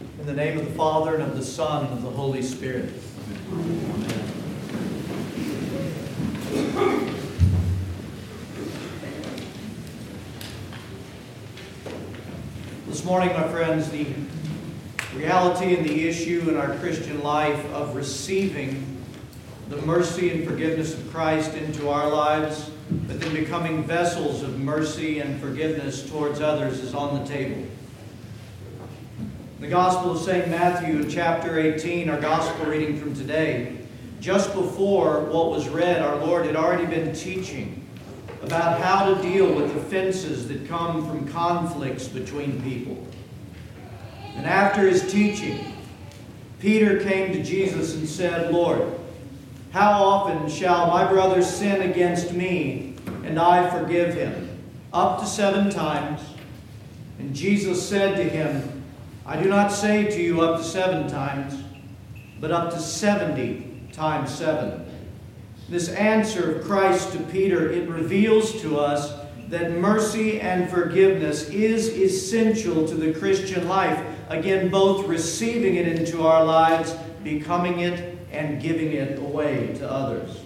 In the name of the Father, and of the Son, and of the Holy Spirit. This morning, my friends, the reality and the issue in our Christian life of receiving the mercy and forgiveness of Christ into our lives, but then becoming vessels of mercy and forgiveness towards others is on the table. The Gospel of St. Matthew in chapter 18, our Gospel reading from today, just before what was read, our Lord had already been teaching about how to deal with offenses that come from conflicts between people. And after his teaching, Peter came to Jesus and said, Lord, how often shall my brother sin against me and I forgive him? Up to seven times. And Jesus said to him, I do not say to you up to seven times, but up to seventy times seven. This answer of Christ to Peter, it reveals to us that mercy and forgiveness is essential to the Christian life. Again, both receiving it into our lives, becoming it, and giving it away to others.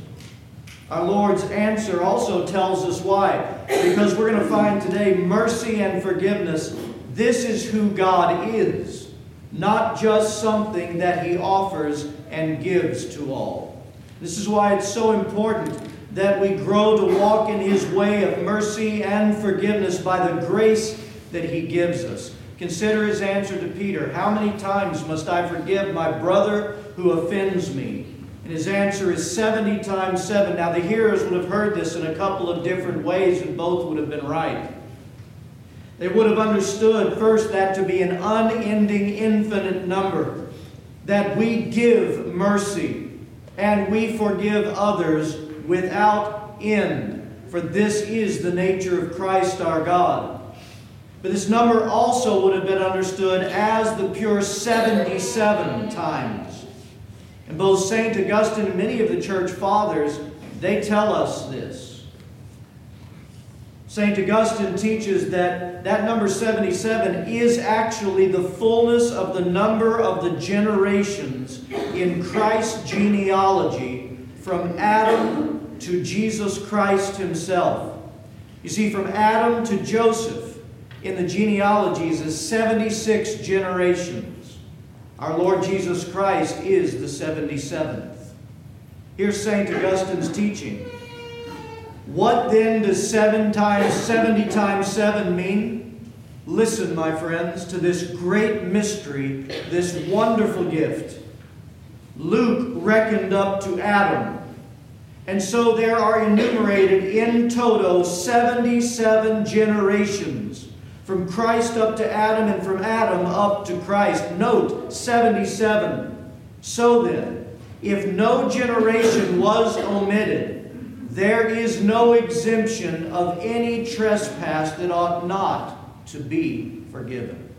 Our Lord's answer also tells us why. Because we're going to find today mercy and forgiveness this is who God is, not just something that He offers and gives to all. This is why it's so important that we grow to walk in His way of mercy and forgiveness by the grace that He gives us. Consider His answer to Peter How many times must I forgive my brother who offends me? And his answer is 70 times 7. Now, the hearers would have heard this in a couple of different ways, and both would have been right. They would have understood first that to be an unending, infinite number, that we give mercy and we forgive others without end, for this is the nature of Christ our God. But this number also would have been understood as the pure 77 times. And both St. Augustine and many of the church fathers, they tell us this. St. Augustine teaches that that number 77 is actually the fullness of the number of the generations in Christ's genealogy from Adam to Jesus Christ himself. You see, from Adam to Joseph in the genealogies is 76 generations. Our Lord Jesus Christ is the 77th. Here's St. Augustine's teaching. What then does 7 times 70 times 7 mean? Listen, my friends, to this great mystery, this wonderful gift. Luke reckoned up to Adam. And so there are enumerated in toto 77 generations from Christ up to Adam and from Adam up to Christ. Note 77. So then, if no generation was omitted, there is no exemption of any trespass that ought not to be forgiven.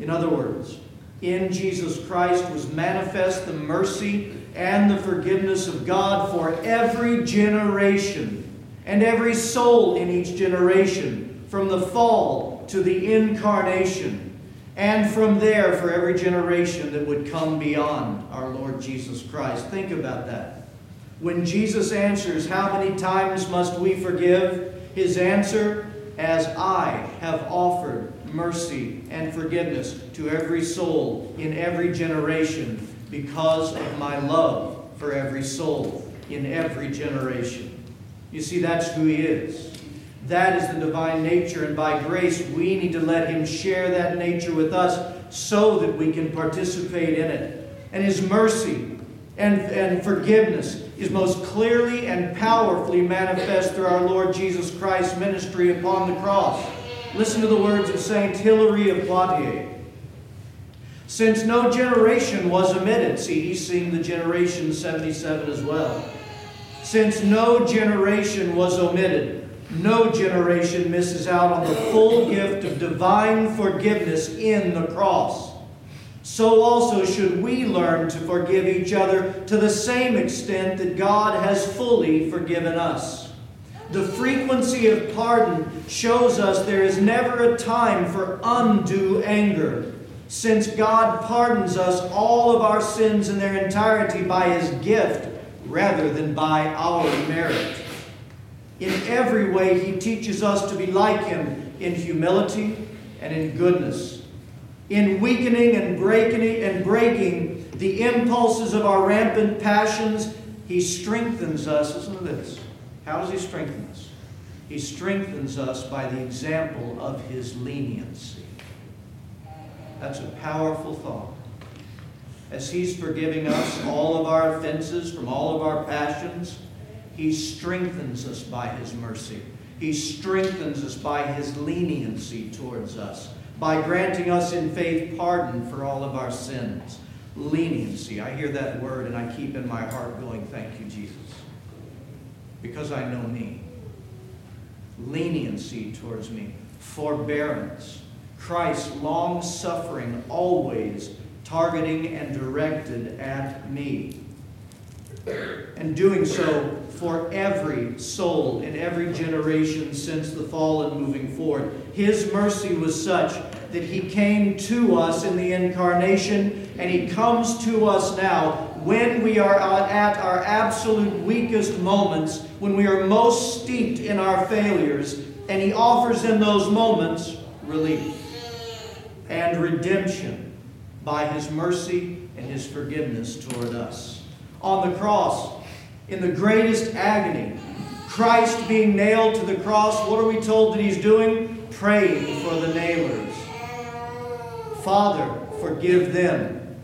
In other words, in Jesus Christ was manifest the mercy and the forgiveness of God for every generation and every soul in each generation, from the fall to the incarnation, and from there for every generation that would come beyond our Lord Jesus Christ. Think about that. When Jesus answers, How many times must we forgive? His answer, As I have offered mercy and forgiveness to every soul in every generation because of my love for every soul in every generation. You see, that's who He is. That is the divine nature, and by grace, we need to let Him share that nature with us so that we can participate in it. And His mercy and, and forgiveness is most clearly and powerfully manifest through our Lord Jesus Christ's ministry upon the cross. Listen to the words of Saint Hilary of Poitiers. Since no generation was omitted, see, he's seeing the generation 77 as well. Since no generation was omitted, no generation misses out on the full gift of divine forgiveness in the cross so also should we learn to forgive each other to the same extent that God has fully forgiven us. The frequency of pardon shows us there is never a time for undue anger. since God pardons us all of our sins in their entirety by his gift rather than by our merit. In every way, he teaches us to be like him in humility and in goodness, in weakening and breaking and breaking the impulses of our rampant passions. He strengthens us. Listen to this. How does he strengthen us? He strengthens us by the example of his leniency. That's a powerful thought. As he's forgiving us all of our offenses from all of our passions, he strengthens us by his mercy. He strengthens us by his leniency towards us, by granting us in faith pardon for all of our sins. Leniency. I hear that word and I keep in my heart going, Thank you, Jesus. Because I know me. Leniency towards me. Forbearance. Christ's long suffering, always targeting and directed at me. And doing so for every soul in every generation since the fall and moving forward. His mercy was such that He came to us in the incarnation, and He comes to us now when we are at our absolute weakest moments, when we are most steeped in our failures, and He offers in those moments relief and redemption by His mercy and His forgiveness toward us. On the cross, in the greatest agony, Christ being nailed to the cross, what are we told that He's doing? Praying for the nailers. Father, forgive them,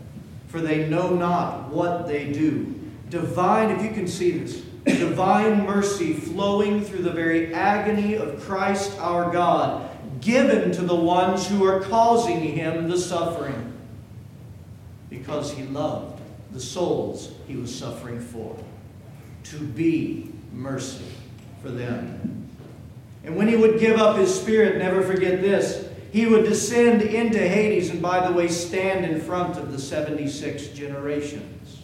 for they know not what they do. Divine, if you can see this, divine mercy flowing through the very agony of Christ our God given to the ones who are causing him the suffering because he loved the souls he was suffering for. To be mercy for them. And when he would give up his spirit, never forget this, he would descend into Hades and, by the way, stand in front of the 76 generations.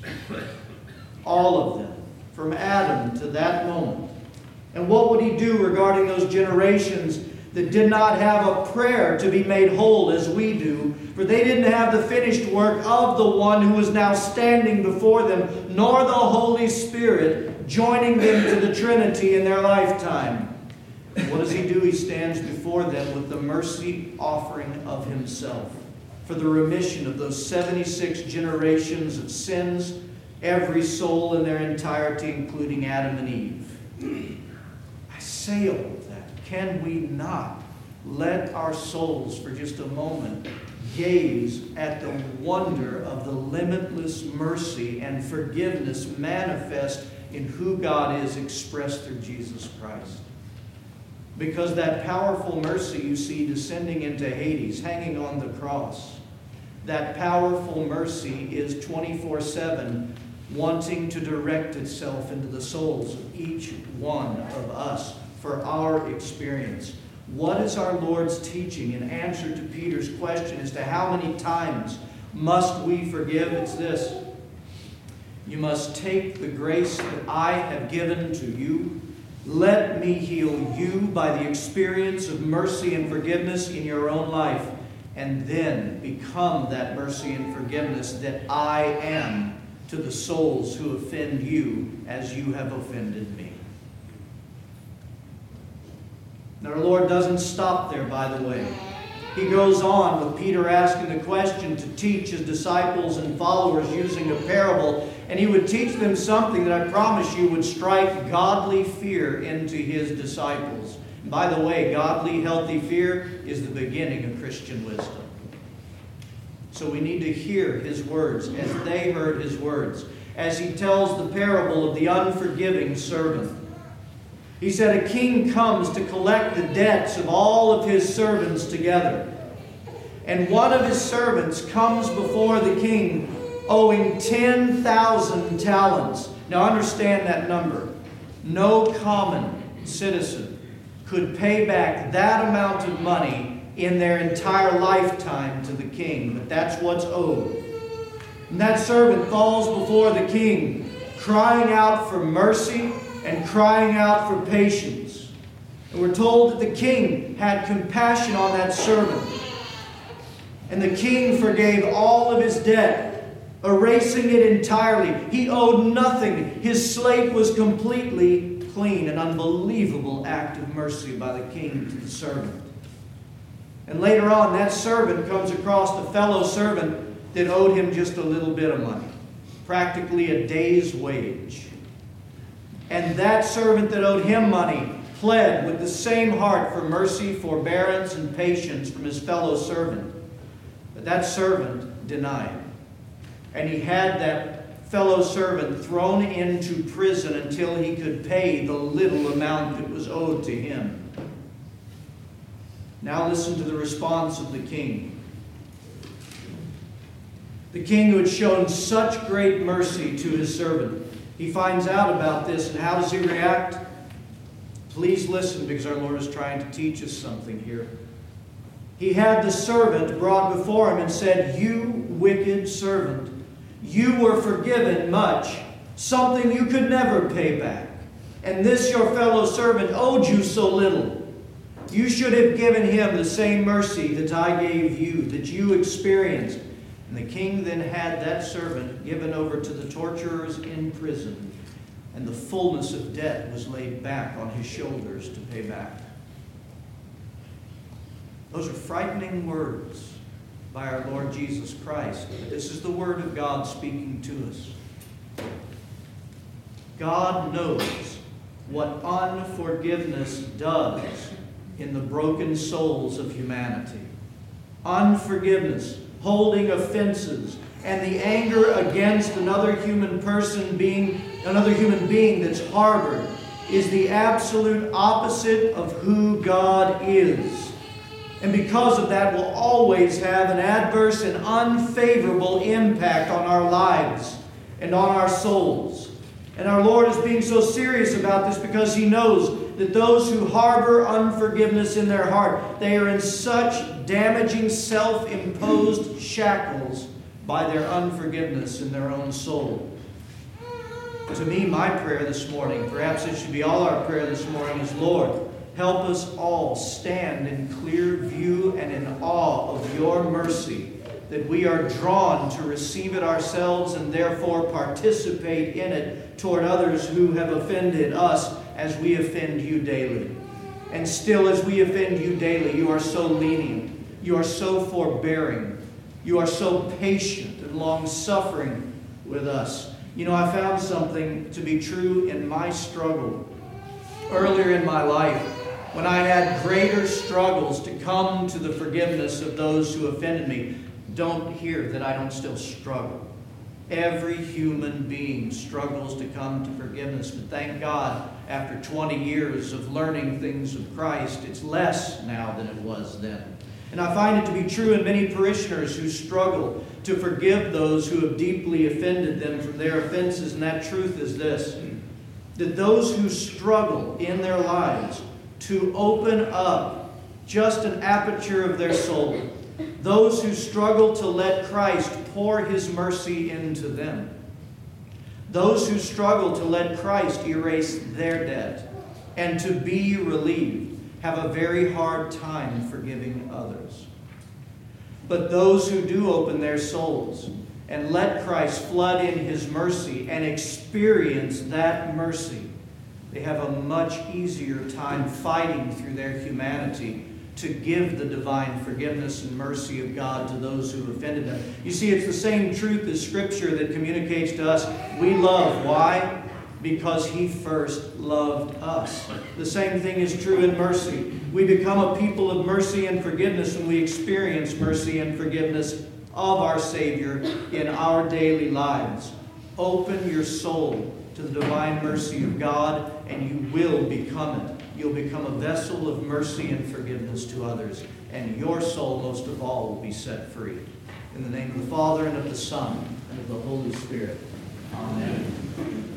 All of them, from Adam to that moment. And what would he do regarding those generations that did not have a prayer to be made whole as we do, for they didn't have the finished work of the one who is now standing before them, nor the Holy Spirit joining them to the Trinity in their lifetime. What does he do? He stands before them with the mercy offering of himself for the remission of those 76 generations of sins, every soul in their entirety, including Adam and Eve. I say all of that. can we not let our souls, for just a moment, gaze at the wonder of the limitless mercy and forgiveness manifest in who God is expressed through Jesus Christ? Because that powerful mercy you see descending into Hades, hanging on the cross, that powerful mercy is 24 7 wanting to direct itself into the souls of each one of us for our experience. What is our Lord's teaching in answer to Peter's question as to how many times must we forgive? It's this. You must take the grace that I have given to you. Let me heal you by the experience of mercy and forgiveness in your own life, and then become that mercy and forgiveness that I am to the souls who offend you as you have offended me. And our Lord doesn't stop there, by the way. He goes on with Peter asking the question to teach his disciples and followers using a parable, and he would teach them something that I promise you would strike godly fear into his disciples. And by the way, godly, healthy fear is the beginning of Christian wisdom. So we need to hear his words as they heard his words, as he tells the parable of the unforgiving servant. He said, A king comes to collect the debts of all of his servants together. And one of his servants comes before the king owing 10,000 talents. Now understand that number. No common citizen could pay back that amount of money in their entire lifetime to the king, but that's what's owed. And that servant falls before the king, crying out for mercy and crying out for patience. And we're told that the king had compassion on that servant. And the king forgave all of his debt, erasing it entirely. He owed nothing. His slate was completely clean. An unbelievable act of mercy by the king to the servant. And later on, that servant comes across the fellow servant that owed him just a little bit of money, practically a day's wage. And that servant that owed him money pled with the same heart for mercy, forbearance, and patience from his fellow servant. But that servant denied. And he had that fellow servant thrown into prison until he could pay the little amount that was owed to him. Now listen to the response of the king. The king who had shown such great mercy to his servant. He finds out about this, and how does he react? Please listen because our Lord is trying to teach us something here. He had the servant brought before him and said, You wicked servant, you were forgiven much, something you could never pay back. And this your fellow servant owed you so little. You should have given him the same mercy that I gave you, that you experienced. And the king then had that servant given over to the torturers in prison, and the fullness of debt was laid back on his shoulders to pay back. Those are frightening words by our Lord Jesus Christ. This is the Word of God speaking to us. God knows what unforgiveness does in the broken souls of humanity. Unforgiveness, holding offenses, and the anger against another human person being another human being that's harbored is the absolute opposite of who God is. And because of that, will always have an adverse and unfavorable impact on our lives and on our souls. And our Lord is being so serious about this because He knows that those who harbor unforgiveness in their heart, they are in such damaging self-imposed shackles by their unforgiveness in their own soul. To me, my prayer this morning, perhaps it should be all our prayer this morning, is Lord, help us all stand in clear view and in awe of your mercy, that we are drawn to receive it ourselves and therefore participate in it toward others who have offended us as we offend you daily. And still, as we offend you daily, you are so lenient. You are so forbearing. You are so patient and long suffering with us. You know, I found something to be true in my struggle earlier in my life when I had greater struggles to come to the forgiveness of those who offended me. Don't hear that I don't still struggle. Every human being struggles to come to forgiveness, but thank God, after 20 years of learning things of Christ, it's less now than it was then. And I find it to be true in many parishioners who struggle to forgive those who have deeply offended them from their offenses. And that truth is this that those who struggle in their lives to open up just an aperture of their soul, those who struggle to let Christ pour his mercy into them. Those who struggle to let Christ erase their debt and to be relieved have a very hard time forgiving others. But those who do open their souls and let Christ flood in his mercy and experience that mercy, they have a much easier time fighting through their humanity to give the divine forgiveness and mercy of God to those who offended them. You see, it's the same truth as Scripture that communicates to us we love. Why? Because He first loved us. The same thing is true in mercy. We become a people of mercy and forgiveness when we experience mercy and forgiveness of our Savior in our daily lives. Open your soul to the divine mercy of God, and you will become it you'll become a vessel of mercy and forgiveness to others, and your soul, most of all, will be set free. In the name of the Father, and of the Son, and of the Holy Spirit. Amen.